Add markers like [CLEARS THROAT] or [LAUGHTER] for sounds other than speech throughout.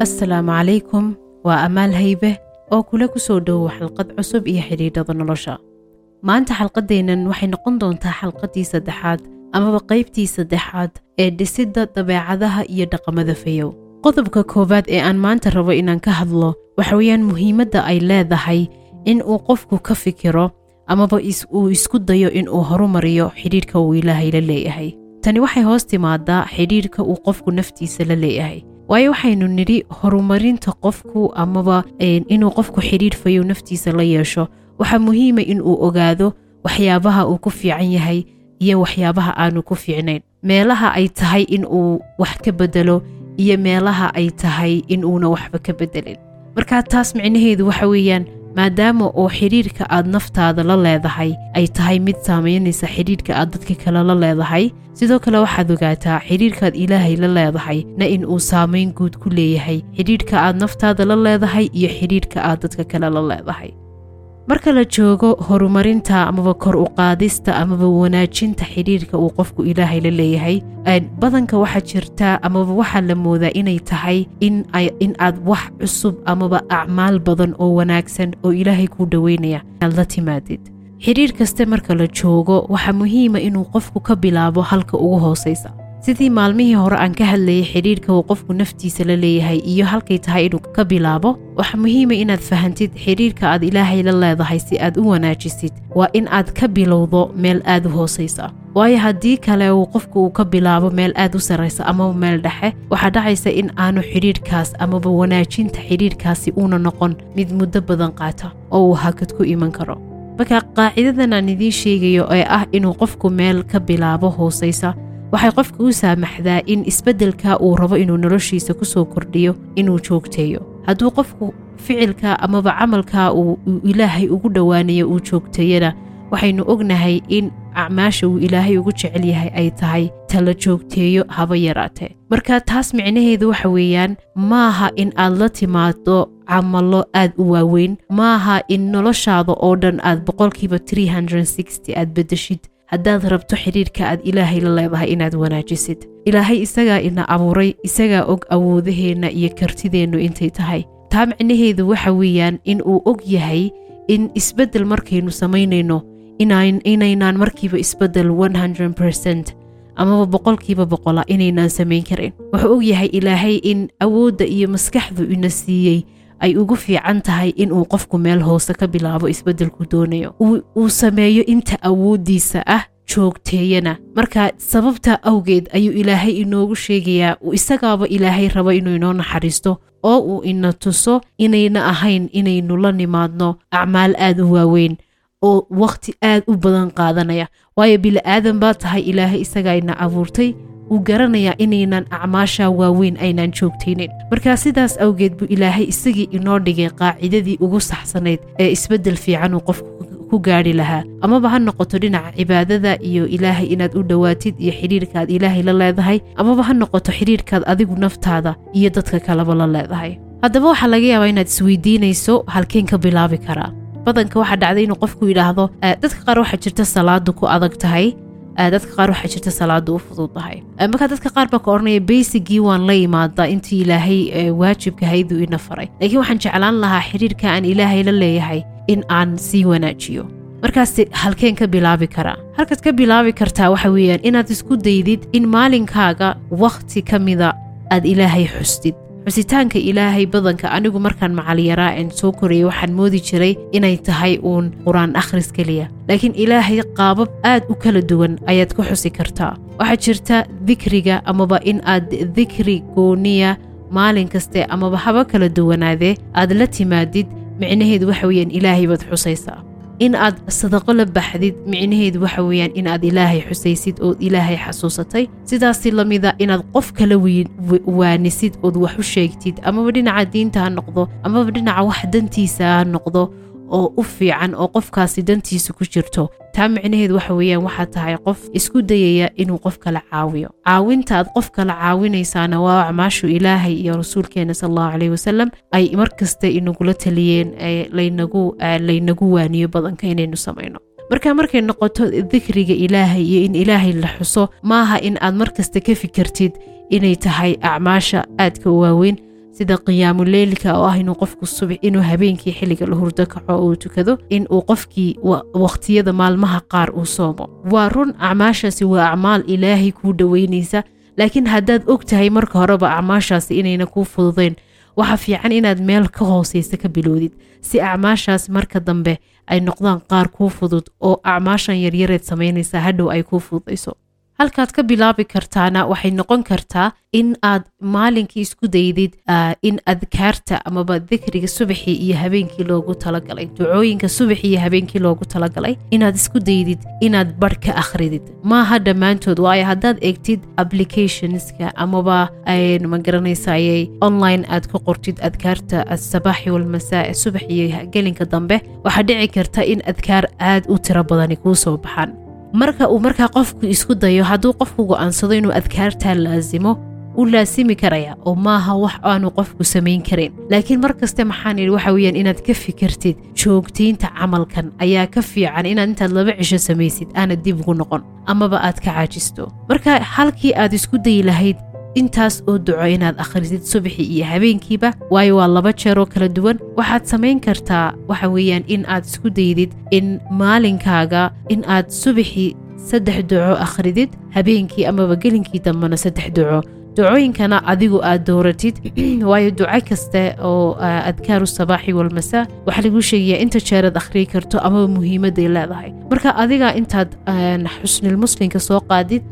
assalaamu calaykum waa amaal haybe oo kula ku soo dhowow xalqad cusub iyo xidhiidhada nolosha. Maanta xalqaddeennan waxay noqon doontaa xalqaddii saddexaad amaba qaybtii saddexaad ee dhisidda dabeecadaha iyo dhaqamada fayow qodobka koowaad ee aan maanta rabo inaan ka hadlo waxa weeyaan muhiimadda ay leedahay in uu qofku ka fikiro amaba uu isku dayo in uu horumariyo xidhiidhka uu ilaahay la leeyahay. Tani waxay hoos timaadaa xidhiidhka uu qofku naftiisa la leeyahay waayo waxaynu nidhi horumarinta qofku amaba inuu qofku xidhiidh fayow naftiisa la yeesho. Waxaa muhiima in uu ogaado waxyaabaha uu ku fiican yahay iyo waxyaabaha aanu ku fiicnayn. Meelaha ay tahay in uu wax ka bedelo iyo meelaha ay tahay in uuna waxba ka bedelin markaa taas micnaheedu waxa weeyaan maadaama oo xidhiidhka aad naftaada la leedahay ay tahay mid saamaynaysa xidhiidhka aad dadka kale la leedahay. Sidoo kale waxaad ogaataa xidhiidhkaad ilaahay la leedahay na in uu saamayn guud ku leeyahay. Xidhiidhka aad naftaada la leedahay iyo xidhiidhka aad dadka kale la leedahay marka la joogo horumarinta amaba kor u qaadista amaba wanaajinta xidhiidhka uu qofku ilaahay la leeyahay. Badanka waxaa jirta amaba waxaa la moodaa inay tahay in aad wax cusub amaba acmaal badan oo wanaagsan oo ilaahay kuu dhoweynaya aad la timaadid. Xidhiidh kaste marka la joogo waxaa muhiima inuu qofku ka bilaabo halka ugu hoosaysa sidii maalmihii hore aan ka hadlayay xidhiidhka uu qofku naftiisa la leeyahay iyo halkay tahay inuu ka bilaabo waxaa muhiima inaad fahantid xidhiidhka aad ilaahay la leedahay si aad u wanaajisid waa in aad ka bilowdo meel aad u hoosaysa. Waayo haddii kale uu qofku uu ka bilaabo meel aad u sarraysa amaba meel dhexe waxaa dhacaysa in aanu xidhiidhkaas amaba wanaajinta xidhiidhkaasi uuna noqon mid muddo badan qaata oo uu hakad ku iman karo. Marka qaacidadan aan idiin sheegayo ee ah inuu qofku meel ka bilaabo hoosaysa waxay qofka u saamaxdaa in isbeddelka uu rabo inuu noloshiisa ku soo kordhiyo inuu joogteeyo. Hadduu qofku ficilka amaba camalka uu ilaahay ugu dhowaanayo uu joogteeyana waxaynu ognahay in acmaasha uu ilaahay ugu jecel yahay ay tahay tala joogteeyo haba yaraatee. Marka taas micnaheedu waxa weeyaan maaha in aad la timaado camallo aad u waaweyn maaha in noloshaada oo dhan aad boqolkiiba aad bedeshid haddaad rabto xidhiidhka aad ilaahay la leedahay inaad wanaajisid. Ilaahay isagaa ina abuuray isagaa og awoodaheenna iyo kartideennu intay tahay. Taa micnaheedu waxa weeyaan in uu og yahay in isbeddel markaynu samaynayno inaynaan markiiba isbeddel amaba boqolkiiba boqola inaynaan samayn karin. Wuxuu og yahay ilaahay in awoodda iyo maskaxdu ina siiyey ay ugu fiican tahay inuu qofku meel hoose ka bilaabo isbeddelku doonayo. Uu sameeyo inta awooddiisa ah joogteeyana. Marka sababta awgeed ayuu ilaahay inoogu sheegayaa uu isagaaba ilaahay rabo inuu inoo naxariisto oo uu ina tuso inayna ahayn inaynu la nimaadno acmaal aad u waaweyn oo wakhti aad u badan qaadanaya. Waayo bili'aadan baa tahay ilaahay isagaa ina abuurtay wuu garanayaa inaynan acmaasha waaweyn aynaan joogtaynin markaa sidaas awgeed buu ilaahay isagii inoo dhigay qaacidadii ugu saxsanayd ee isbeddel fiican uu qofku ku gaadhi lahaa. Amaba ha noqoto dhinaca cibaadada iyo ilaahay inaad u dhowaatid iyo xidhiidhkaad ilaahay la leedahay amaba ha noqoto xidhiidhkaad adigu naftaada iyo dadka kaleba la leedahay. Haddaba waxaa laga yaabaa inaad isweydiinayso halkeen ka bilaabi karaa. Badanka waxaa dhacday inuu qofku yidhaahdo dadka qaar waxaa jirta salaadu ku adag tahay dadka qaar waxaa jirta salaadu u fudud tahay markaa dadka qaar baa ka odhanaya baysigii waan la imaadaa intii ilaahay waajibka hayduu ina faray. Laakiin waxaan jeclaan lahaa xidhiidhka aan ilaahay la leeyahay in aan sii wanaajiyo. Markaas halkeen ka bilaabi karaa halkaad ka bilaabi kartaa waxa weeyaan inaad isku daydid in maalinkaaga wakhti ka mida aad ilaahay xustid xusitaanka ilaahay badanka anigu markaan macalyaraa aan soo korayay waxaan moodi jiray inay tahay uun qur'aan akhris keliya. Laakiin ilaahay qaabab aad u kala duwan ayaad ku xusi kartaa. Waxaa jirta dikriga amaba in aad dikri gooniya maalin kaste amaba haba kala duwanaadee aad la timaadid micnaheedu waxa weeyaan ilaahay baad xusaysaa in aad sadaqo la baxdid micnaheedu waxa weeyaan in aad ilaahay xusaysid ood ilaahay xasuusatay. Sidaasi lamida inaad qof kala waanisid ood wax u sheegtid amaba dhinaca diinta ha noqdo amaba dhinaca wax dantiisa ha noqdo oo u fiican oo qofkaasi dantiisa ku jirto. Taa micnaheedu waxa weeyaan waxaa tahay qof isku dayaya inuu qof kala caawiyo. Caawinta aad qof kala caawinaysaana waa acmaashu ilaahay iyo rasuulkeena sal allahu caleyhi wasalam ay markasta inagula taliyeen laynagu laynagu waaniyo badanka inaynu samayno. Marka markay noqoto dikriga ilaahay iyo in ilaahay la xuso maaha in aad markasta ka fikirtid inay tahay acmaasha aadka u waaweyn sida qiyaamuleylka oo ah inuu qofku subax inuu habeenkii xilliga la hurdo kaco uu tukado in uu qofkii waqtiyada maalmaha qaar uu soomo. Waa run acmaashaasi waa acmaal ilaahay kuu dhoweynaysa laakiin haddaad og tahay marka horeba acmaashaasi inayna kuu fududayn waxa fiican inaad meel ka hooseysa ka bilowdid si acmaashaas marka dambe ay noqdaan qaar kuu fudud oo acmaashan yaryareed samaynaysa hadhow ay kuu fududayso halkaad ka bilaabi kartaana waxay noqon kartaa in aad maalinkii isku daydid in adkaarta amaba dikriga subaxii iyo habeenkii loogu talagalay ducooyinka subaxii iyo habeenkii loogu talagalay inaad isku daydid inaad barh ka akhridid maaha dhammaantood waayo haddaad eegtid applicationska amaba ma garanaysayay online aad ku qortid adkaarta asabaaxi walmasaa subax iyo gelinka dambe waxaa dhici karta in adkaar aad u tiro badani kuu soo baxaan marka uu markaa qofku isku dayo hadduu qofku go'aansado inuu adkaartaa laasimo u laasimi karaya oo maaha wax aanu qofku samayn karin. Laakiin mar kaste maxaan idhi waxa weeyaan inaad ka fikirtid joogtaynta camalkan ayaa ka fiican inaad intaad laba cisho samaysid aanad dib ugu noqon amaba aad ka caajisto. Marka halkii aad isku dayi lahayd intaas oo duco inaad akhrisid subaxii iyo habeenkiiba waayo waa laba jeeroo kala duwan. Waxaad samayn kartaa waxa weeyaan in aad isku daydid in maalinkaaga in aad subaxii saddex duco akhridid habeenkii amaba gelinkii dambena saddex duco. Ducooyinkana adigu aad dooratid. [CLEARS THROAT] Waayo duco kaste oo adkaaru sabaaxi walmasaa waxaa laguu sheegayaa inta jeeraad akhriyi karto amaba muhiimadday leedahay. Marka adiga intaad xusnilmuslimka soo qaadid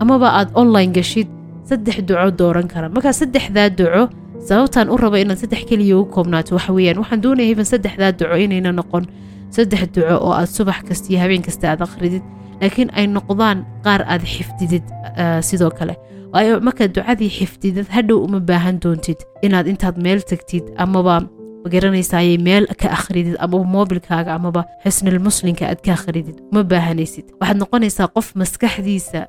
amaba aad online gashid saddex duco dooran kara. Markaa saddexdaa duco sababtaan u raba inaad saddex keliya ugu koobnaato waxa weeyaan. Waxaan doonaya saddexdaa duco inayna noqon saddex duco oo aad subax kasta iyo habeen kasta aad akhridid. Laakiin ay noqdaan qaar aad xifdidid sidoo kale. Waayo markaad ducadii xifdidid hadhow uma baahan doontid inaad intaad meel tagtid amaba magaranaysaayay meel ka akhridid amaba moobilkaaga amaba xusnil muslimka aad ka akhridid. Uma baahanaysid. Waxaad noqonaysaa qof maskaxdiisa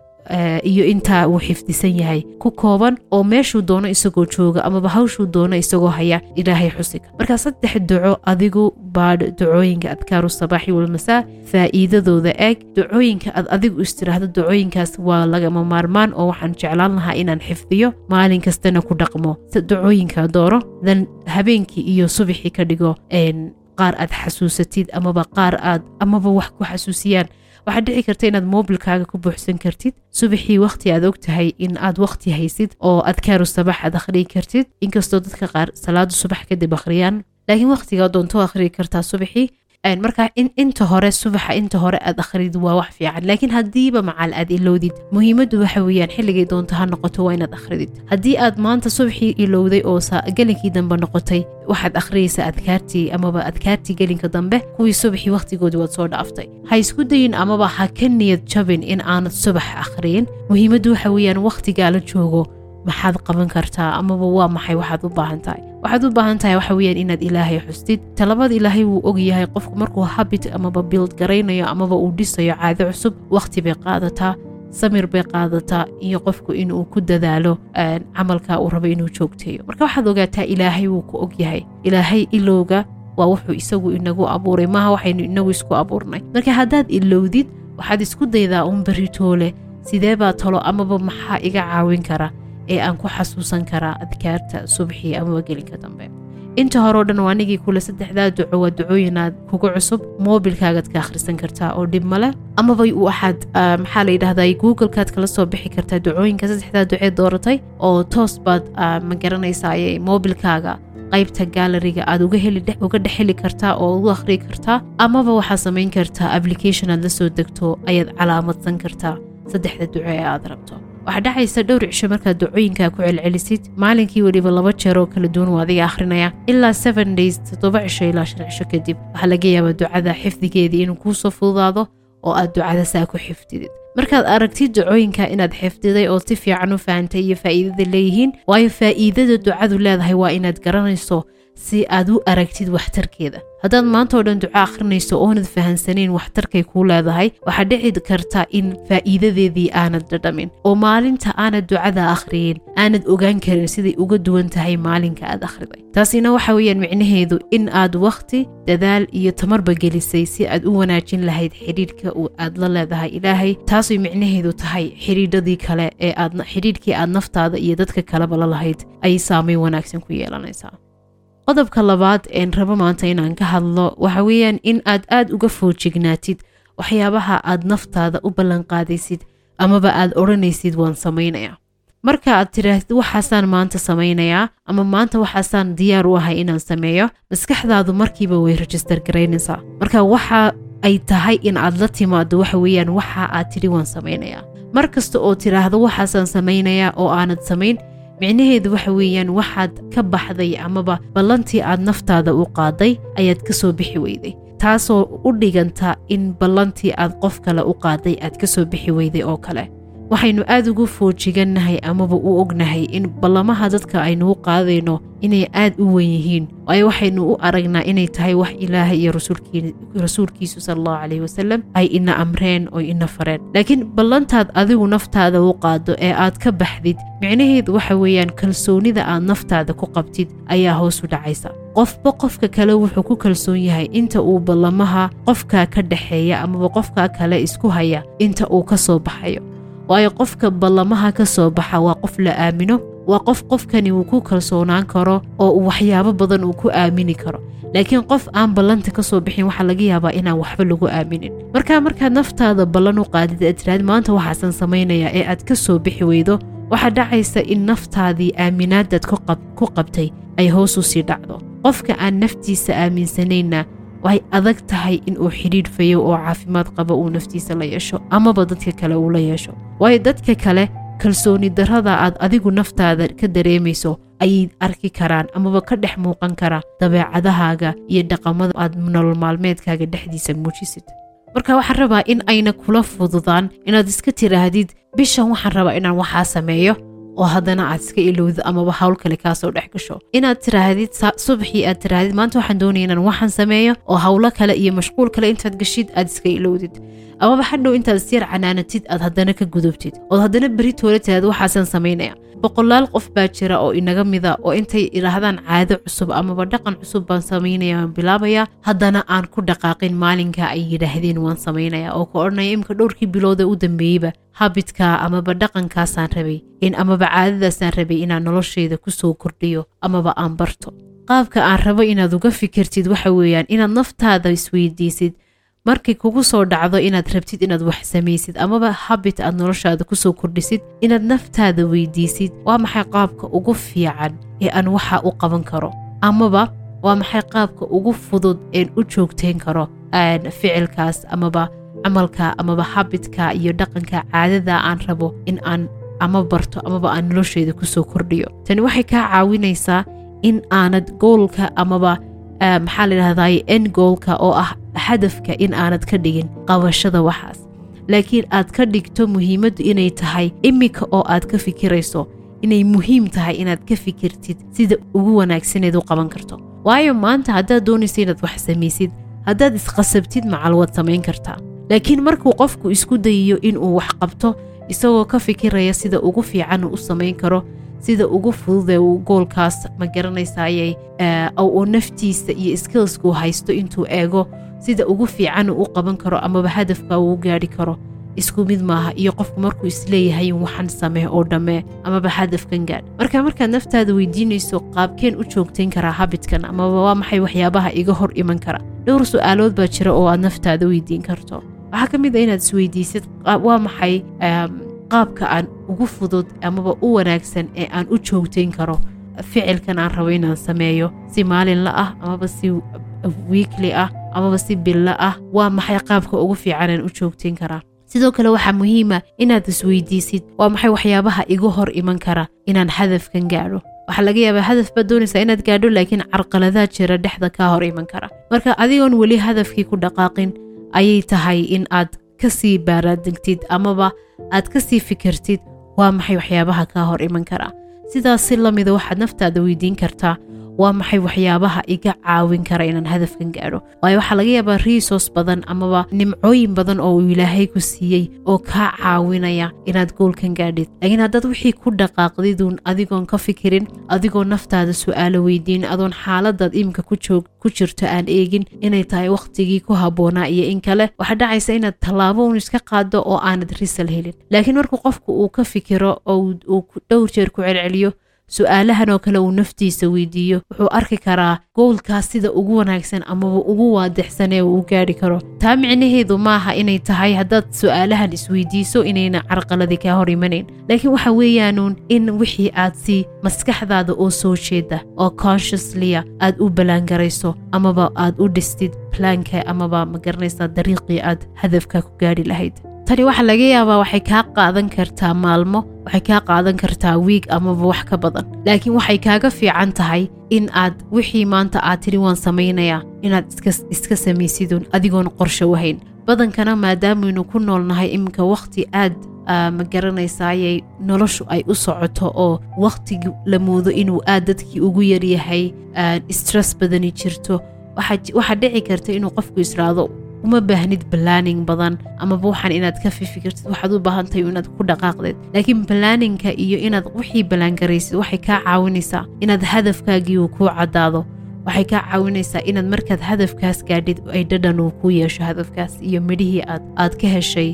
iyo intaa uu xifdisan yahay. Ku kooban oo meeshuu doono isagoo jooga amaba hawshuu doono isagoo haya ilaahay xusiga marka saddex duco adigu baadh ducooyinka adkaaru sabaaxi walmasaa faa'iidadooda eeg. Ducooyinka aad adigu istiraahdo ducooyinkaas waa lagama maarmaan oo waxaan jeclaan lahaa inaan xifdiyo maalin kastana ku dhaqmo. Ducooyinka dooro dan habeenkii iyo subaxii ka dhigo qaar aad xasuusatid amaba qaar aad amaba wax ku xasuusiyaan waxaad dhici karta inaad moobilkaaga ku buuxsan kartid. Subaxii wakhti aad og tahay in aad wakhti haysid oo adkaaru sabax aad akhriyi kartid. Inkastoo dadka qaar salaada subax kadib akhriyaan laakiin wakhtigaa doonto akhriyi kartaa subaxii markaa inta hore subaxa inta hore aad akhrid waa wax fiican. Laakiin haddiiba macal aad ilowdid muhiimaddu waxa weeyaan xilligay doonto ha noqoto waa inaad akhridid. Haddii aad maanta subaxii ilowday oo gelinkii dambe noqotay waxaad akhriyaysaa adkaartii amaba adkaartii gelinka dambe kuwii subaxii wakhtigoodii waad soo dhaaftay. Ha isku dayin amaba ha ka niyad jabin in aanad subax akhriyin. Muhiimaddu waxa weeyaan wakhtigaa la joogo maxaad qaban kartaa amaba waa maxay? Waxaad u baahan tahay waxaad u baahan tahay waxa weeyaan inaad ilaahay xustid. Talabada ilaahay wuu og yahay qofku markuu habit amaba bild garaynayo amaba uu dhisayo caado cusub wakhti bay qaadataa samir bay qaadataa iyo qofku inuu ku dadaalo camalka uu rabo inuu joogteeyo. Marka waxaad ogaataa ilaahay wuu ku og yahay. Ilaahay ilowga waa wuxuu isagu inagu abuuray. Maaha waxaynu inagu isku abuurnay. Marka haddaad ilowdid waxaad isku daydaa uun beritoole sidee baa talo amaba maxaa iga caawin kara ee aan ku xasuusan karaa adkaarta subaxii amaba gelinka dambe. Inta horeo dhan waa anigii kule saddexdaa duco waa ducooyinaad kugu cusub moobilkaagaad ka akhrisan kartaa oo dhib male amaba waxaad maxaa la yidhahdaa googlekaad kala soo bixi kartaa ducooyinka saddexdaa ducee dooratay oo toos baad ma garanaysaaye moobilkaaga qaybta gaalariga aad uga dhex heli kartaa oo ugu akhriyi kartaa amaba waxaad samayn kartaa application aad la soo degto ayaad calaamadsan kartaa saddexda duco ee aad rabto waxaa dhacaysa dhowr cisho markaad ducooyinkaa ku celcelisid. Maalinkii weliba laba jeer oo kala duwan waa adiga akhrinaya. Ilaa seven days toddoba cisho ilaa shan cisho kadib waxaa laga yaabaa ducada xifdigeedii inuu kuu soo fududaado oo aad ducada saa ku xifdidid markaad aragtid ducooyinka inaad xifdiday oo si fiican u fahantay iyo faa'iidada leeyihiin waayo faa'iidada ducadu leedahay waa inaad garanayso si aad u aragtid waxtarkeeda haddaad maanta dhan duco akhrinayso oonad fahansanayn waxtarkay kuu leedahay waxaa dhici karta in faa'iidadeedii aanad dhadhamin oo maalinta aanad ducada akhriyin aanad ogaan karin siday uga duwan tahay maalinka aad akhriday. Taasina waxa weeyaan micnaheedu in aad wakhti dadaal iyo tamarba gelisay si aad u wanaajin lahayd xidhiidhka aad la leedahay ilaahay. Taasay micnaheedu tahay xidhiidhadii kale ee aad xidhiidhkii aad naftaada iyo dadka kaleba la lahayd ayay saameyn wanaagsan ku yeelanaysaa qodobka labaad een rabo maanta inaan ka hadlo waxa weeyaan in aad aad uga foojignaatid waxyaabaha aad naftaada u ballanqaadaysid amaba aad odhanaysid waan samaynayaa. Marka aad tidhaahdid waxaasaan maanta samaynayaa ama maanta waxaasaan diyaar u ahay inaan sameeyo maskaxdaadu markiiba way rejistar garaynaysaa. Marka waxa ay tahay in aad la timaado waxa weeyaan waxa aad tidhi waan samaynayaa. Mar kasta oo tidhaahdo waxaasaan samaynayaa oo aanad samayn micnaheedu waxa weeyaan waxaad ka baxday amaba ballantii aad naftaada u qaaday ayaad ka soo bixi weyday. Taasoo u dhiganta in ballantii aad qof kale u qaaday aad ka soo bixi weyday oo kale waxaynu aad ugu foojigannahay amaba u ognahay in ballamaha dadka aynu u qaadayno inay aad u wen yihiin waayo waxaynu u aragnaa inay tahay wax ilaahay iyo rasuulkiisu sala allahu caleyhi wasalam ay ina amreen oo ina fareen. Laakiin ballantaad adigu naftaada u qaado ee aad ka baxdid micnaheedu waxa weeyaan kalsoonida aad naftaada ku qabtid ayaa hoos u dhacaysa. Qofba qofka kale wuxuu ku kalsoon yahay inta uu ballamaha qofkaa ka dhexeeya amaba qofkaa kale isku haya inta uu ka soo baxayo waayo qofka ballamaha ka soo baxa waa qof la aamino waa qof qofkani uu ku kalsoonaan karo oo uu waxyaabo badan uu ku aamini karo. Laakiin qof aan ballanta ka soo bixin waxaa laga yaabaa inaan waxba lagu aaminin. Marka markaad naftaada ballan u qaadid aad tiraad maanta waxaasan samaynayaa ee aad ka soo bixi weydo. Waxaa dhacaysa in naftaadii aaminaadaad ku qabtay ay hoos u sii dhacdo. Qofka aan naftiisa aaminsanayna way adag tahay in uu xidhiidh fayo oo caafimaad qaba uu naftiisa la yeesho amaba dadka kale uu la yeesho. Waayo dadka kale kalsooni darrada aad adigu naftaada ka dareemayso ayay arki karaan amaba ka dhex muuqan kara dabeecadahaaga iyo dhaqamada aad nolol maalmeedkaaga dhexdiisa muujisid. Marka waxaan rabaa in ayna kula fududaan inaad iska tiraahdid bishan waxaan rabaa inaan waxaa sameeyo oo haddana aad iska ilowdo amaba hawl kale kaasoo dhex gasho. Inaad tiraahdid subaxii aad tiraahdid maanta waxaan doonaya inaan waxaan sameeyo oo hawlo kale iyo mashquul kale intaad gashid aad iska ilowdid amaba hadhow intaad isyar canaanatid aad haddana ka gudubtid. Ood haddana beri toola tiraad waxaasaan samaynaya boqolaal qof baa jira oo inaga mida oo intay idhaahdaan caado cusub amaba dhaqan cusub baan samaynaya waan bilaabaya. Haddana aan ku dhaqaaqin maalinka ay yidhaahdeen waan samaynaya oo ka odhanaya imika dhowrkii biloodee u dambeeyeyba. Habidka amaba dhaqankaasaan rabay in amaba caadadaasaan rabay inaan noloshayda ku soo kordhiyo amaba aan barto. Qaabka aan rabo inaad uga fikirtid waxa weeyaan inaad naftaada isweydiisid markay kugu soo dhacdo inaad rabtid inaad wax samaysid amaba habit aad noloshaada ku soo kordhisid inaad naftaada weydiisid waa maxay qaabka ugu fiican ee aan waxa u qaban karo? Amaba waa maxay qaabka ugu fudud een u joogtayn karo? Ficilkaas amaba camalka amaba habitka iyo dhaqanka caadada aan rabo in aan ama barto amaba aan nolosheeda ku soo kordhiyo. Tani waxay kaa caawinaysaa in aanad goolka amaba maxaa layidhahday en goolka oo ah hadafka in aanad ka dhigin qabashada waxaas. Laakiin aad ka dhigto muhiimaddu inay tahay iminka oo aad ka fikirayso inay muhiim tahay inaad ka fikirtid sida ugu wanaagsaneed u qaban karto. Waayo maanta haddaad doonaysa inaad wax samaysid haddaad isqasabtid macal waad samayn kartaa. Laakiin markuu qofku isku dayiyo inuu wax qabto isagoo ka fikiraya sida ugu fiican u samayn karo sida ugu fududee uu goolkaas ma garanaysayay oo naftiisa iyo skillsku haysto intuu eego. Sida ugu fiican u qaban karo amaba hadafka uu gaari karo isku mid maaha iyo qofku markuu is leeyahay waxan samee oo dhammee amaba hadafkan gaadh. Marka markaad naftaada weydiinayso qaabkeen u joogtayn karaa habitkan amaba waa maxay waxyaabaha iga hor iman kara? Dhowr su'aalood baa jira oo aad naftaada weydiin karto. Waxaa ka mid a inaad isweydiisid waa maxay qaabka aan ugu fudud amaba u wanaagsan ee aan u joogtayn karo ficilkan aan rabo inaan sameeyo si maalinla ah amaba si wiikli ah amaba si billa ah waa maxay qaabka ugu fiican u joogtayn karaa? Sidoo kale waxaa muhiima inaad isweydiisid waa maxay waxyaabaha igu hor iman kara inaan hadafkan gaadho? Waxaa laga yaabaa hadaf baad doonaysaa inaad gaadho laakiin carqaladaad jira dhexda kaa hor iman kara. Marka adigoon weli hadafkii ku dhaqaaqin ayay tahay in aad ka sii baaraadegtid amaba aad ka sii fikirtid waa maxay waxyaabaha kaa hor iman kara? Sidaas si lamida waxaad naftaada weydiin kartaa waa maxay waxyaabaha iga caawin kara inaan hadafkan gaadho? Waayo waxaa laga yaabaa resource badan amaba nimcooyin badan oo uu ilaahay ku siiyey oo kaa caawinaya inaad goolkan gaadhid. Laakiin haddaad wixii ku dhaqaaqdiduun adigoon ka fikirin adigoo naftaada su'aalo weydiin adoon xaaladaad iminka ku jirto aan eegin inay tahay wakhtigii ku habboonaa iyo in kale waxaa dhacaysa inaad tallaabo uun iska qaado oo aanad risal helin. Laakiin markuu qofku uu ka fikiro oo uu dhowr jeer ku celceliyo su'aalahan oo kale uu naftiisa weydiiyo. Wuxuu arki karaa goolkaas sida ugu wanaagsan amaba ugu waadixsan ee uu gaadhi karo. Taa micnaheedu maaha inay tahay haddaad su'aalahan isweydiiso inayna carqaladi kaa hor imanayn laakiin waxa weeyaanuun in wixii aad si maskaxdaada oo soo jeeda oo consciousliya aad u ballaangarayso amaba aad u dhistid plaanka amaba ma garanaysaa dariiqii aad hadafka ku gaadhi lahayd tani waxaa laga yaabaa waxay kaa qaadan kartaa maalmo waxay kaa qaadan kartaa wiig amaba wax ka badan. Laakiin waxay kaaga fiican tahay in aad wixii maanta aad tidhi waan samaynayaa inaad iska samaysidun adigoon qorsho wahayn badankana maadaamuynu ku noolnahay iminka wakhti aad ma garanaysayay noloshu ay u socoto oo wakhtigii la moodo inuu aad dadkii ugu yaryahay stress badani jirto waxaa dhici karta inuu qofku israado uma baahnid balaaning badan amaba waxaan inaad ka fifikirtid waxaad u baahan tahay inaad ku dhaqaaqdeed. Laakiin balaaninka iyo inaad wixii ballaangaraysid waxay kaa caawinaysaa inaad hadafkaagii uu kuu caddaado. Waxay kaa caawinaysaa inaad markaad hadafkaas gaadhid ay dhadhan uu ku yeesho hadafkaas iyo midhihii aad aad ka heshay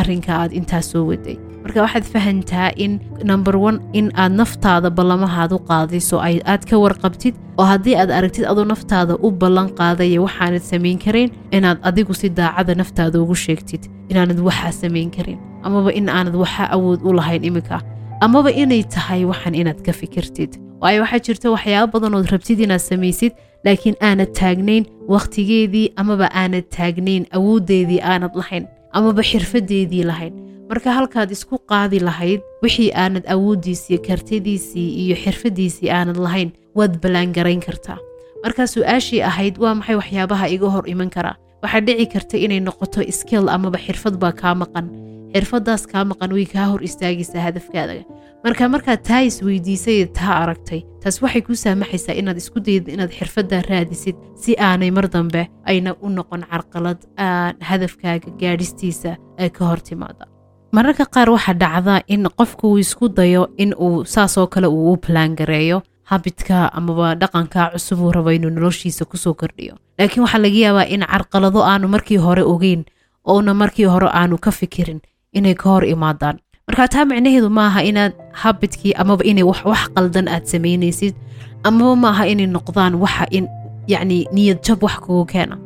arrinka aad intaas soo waday marka waxaad fahantaa in number one in aad naftaada ballamahaad u qaadayso ay aad ka warqabtid oo haddii aad aragtid adoo naftaada u ballan qaadaya waxaanad samayn karin inaad adigu si daacada naftaada ugu sheegtid inaanad waxaa samayn karin. Amaba in aanad waxaa awood u lahayn iminka. Amaba inay tahay waxaan inaad ka fikirtid. Waayo waxaa jirta waxyaaba badanood rabtid inaad samaysid laakiin aanad taagnayn wakhtigeedii amaba aanad taagnayn awooddeedii aanad lahayn amaba xirfadeedii lahayn marka halkaad isku qaadi lahayd wixii aanad awooddiisii kartidiisii iyo xirfadiisii aanad lahayn waad ballaangarayn kartaa. Markaa su'aashii ahayd waa maxay waxyaabaha iga hor iman karaa waxaa dhici karta inay noqoto skill amaba xirfad baa kaa maqan. Xirfadaas kaa maqan way kaa hor istaagaysaa hadafkaadaga. Marka markaad taa isweydiisay taa aragtay. Taas waxay kuu saamaxaysaa inaad isku dayid inaad xirfaddaa raadisid si aanay mar dambe ayna u noqon carqalad hadafkaaga gaadhistiisa ka hor mararka qaar waxaa dhacda in qofku uu isku dayo in uu saasoo kale uu u plaangareeyo habidka amaba dhaqanka cusub uu rabo inuu noloshiisa ku soo kordhiyo. Laakiin waxaa laga yaabaa in carqalado aanu markii hore ogeyn oona markii hore aanu ka fikirin inay ka hor imaadaan. Marka taa micnaheedu maaha inaad habidkii amaba inay wax qaldan aad samaynaysid amaba maaha inay noqdaan waxa in yacni niyad jab wax kugu keena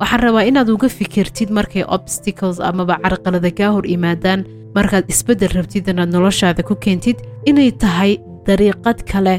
waxaan rabaa inaad uga fikirtid markay obstacles amaba carqalada kaa hor imaadaan markaad isbeddel rabtid inaad noloshaada ku keentid inay tahay dariiqad kale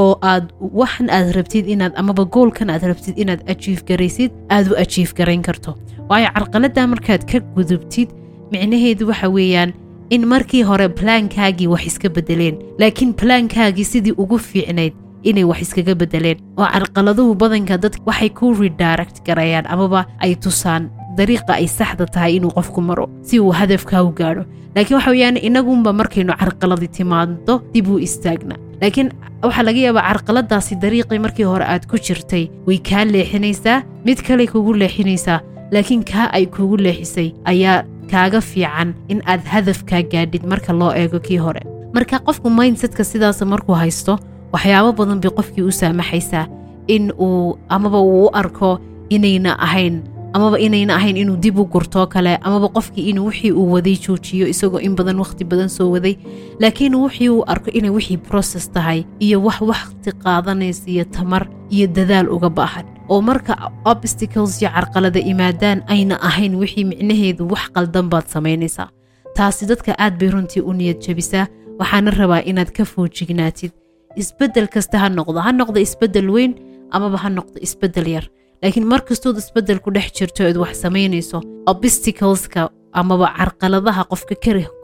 oo aad waxan aad rabtid inaad amaba goolkan aad rabtid inaad ajiif garaysid aad u ajiif garayn karto. Waayo carqaladda markaad ka gudubtid micnaheedu waxa weeyaan in markii hore blaankaagii wax iska beddeleen laakiin blaankaagii sidii ugu fiicnayd inay wax iskaga beddeleen oo carqaladuhu badanka dadka waxay ku redirect garayaan amaba ay tusaan dariiqa ay saxda tahay inuu qofku maro si uu hadafkaa u gaadho. Laakiin waxa weeyaan inagunba markaynu carqaladi timaado dib uu istaagna. Laakiin waxaa laga yaabaa carqaladaasi dariiqii markii hore aad ku jirtay way kaa leexinaysaa mid kale kugu leexinaysaa. Laakiin kaa ay kugu leexisay ayaa kaaga fiican in aad hadafkaa gaadhid marka loo eego kii hore. Marka qofku mindsetka sidaas markuu haysto waxyaabo badan bay qofkii u saamaxaysaa in uu amaba uu u arko inayna ahayn amaba inayna ahayn inuu dib u gurtoo kale amaba qofkii inuu wixii uu waday joojiyo isagoo in badan wakhti badan soo waday. Laakiin wixii uu arko inay wixii process tahay iyo wax wakhti qaadanaysa iyo tamar iyo dadaal uga baahan. Oo marka obstacles iyo carqalada imaadaan ayna ahayn wixii micnaheedu wax qaldan baad samaynaysaa. Taasi dadka aad bay runtii u niyad jabisaa waxaana rabaa inaad ka foojignaatid isbeddel kasta ha noqdo ha noqdo isbeddel weyn amaba ha noqdo isbeddel yar. Laakiin mar kastood isbeddel ku dhex jirto eed wax samaynayso obstacleska amaba carqaladaha qofka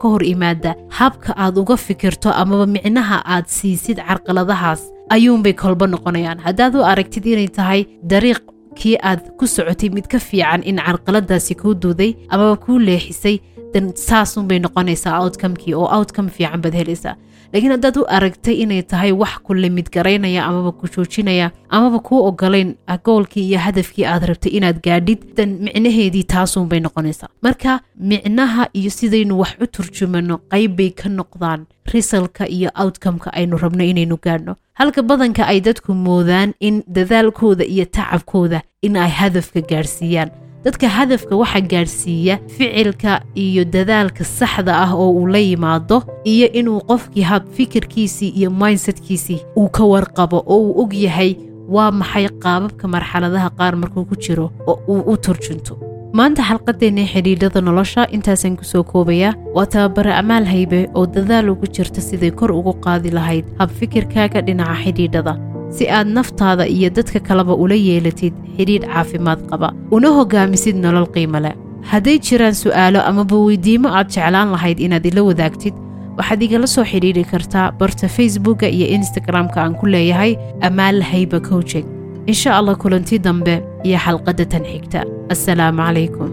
ka hor imaada habka aad uga fikirto amaba micnaha aad siisid carqaladahaas ayuunbay kolba noqonayaan. Haddaad u aragtid inay tahay dariiq kii aad ku socotay mid ka fiican in carqaladaasi kuu duuday amaba kuu leexisay dan saasunbay noqonaysaa outcomekii oo outcome fiican baad helaysaa. Laakiin haddaad u aragtay inay tahay wax ku limid garaynaya amaba ku joojinaya amaba kuu ogolayn goolkii iyo hadafkii aad rabtay inaad gaadhid dan micnaheedii taasuunbay noqonaysaa. Marka micnaha iyo sidaynu wax u turjumano qayb bay ka noqdaan risalka iyo outcomeka aynu rabno inaynu gaadhno. Halka badanka ay dadku moodaan in dadaalkooda iyo tacabkooda in ay hadafka gaadhsiiyaan dadka hadafka waxaa gaadhsiiya ficilka iyo dadaalka saxda ah oo uu la yimaado iyo inuu qofkii hab fikirkiisii iyo mindsetkiisii uu ka warqabo oo uu og yahay waa maxay qaababka marxaladaha qaar markuu ku jiro oo uu u turjunto. Maanta xalqadeenna xidhiidhada nolosha intaasaan ku soo koobayaa waa tababare amaal haybe oo dadaal ugu jirta siday kor ugu qaadi lahayd hab fikirkaaga dhinaca xidhiidhada si aad naftaada iyo dadka kaleba ula yeelatid xidhiidh caafimaad qaba. Una hogaamisid nolol qiimo leh. Hadday jiraan su'aalo amaba weydiimo aad jeclaan lahayd inaad ila wadaagtid waxaad igala soo xidhiidhi kartaa barta facebooka iyo instagram-ka aan ku leeyahay amaal hayba coaching. Insha allah kulanti dambe iyo xalqadda tan xigta assalaamu calaykum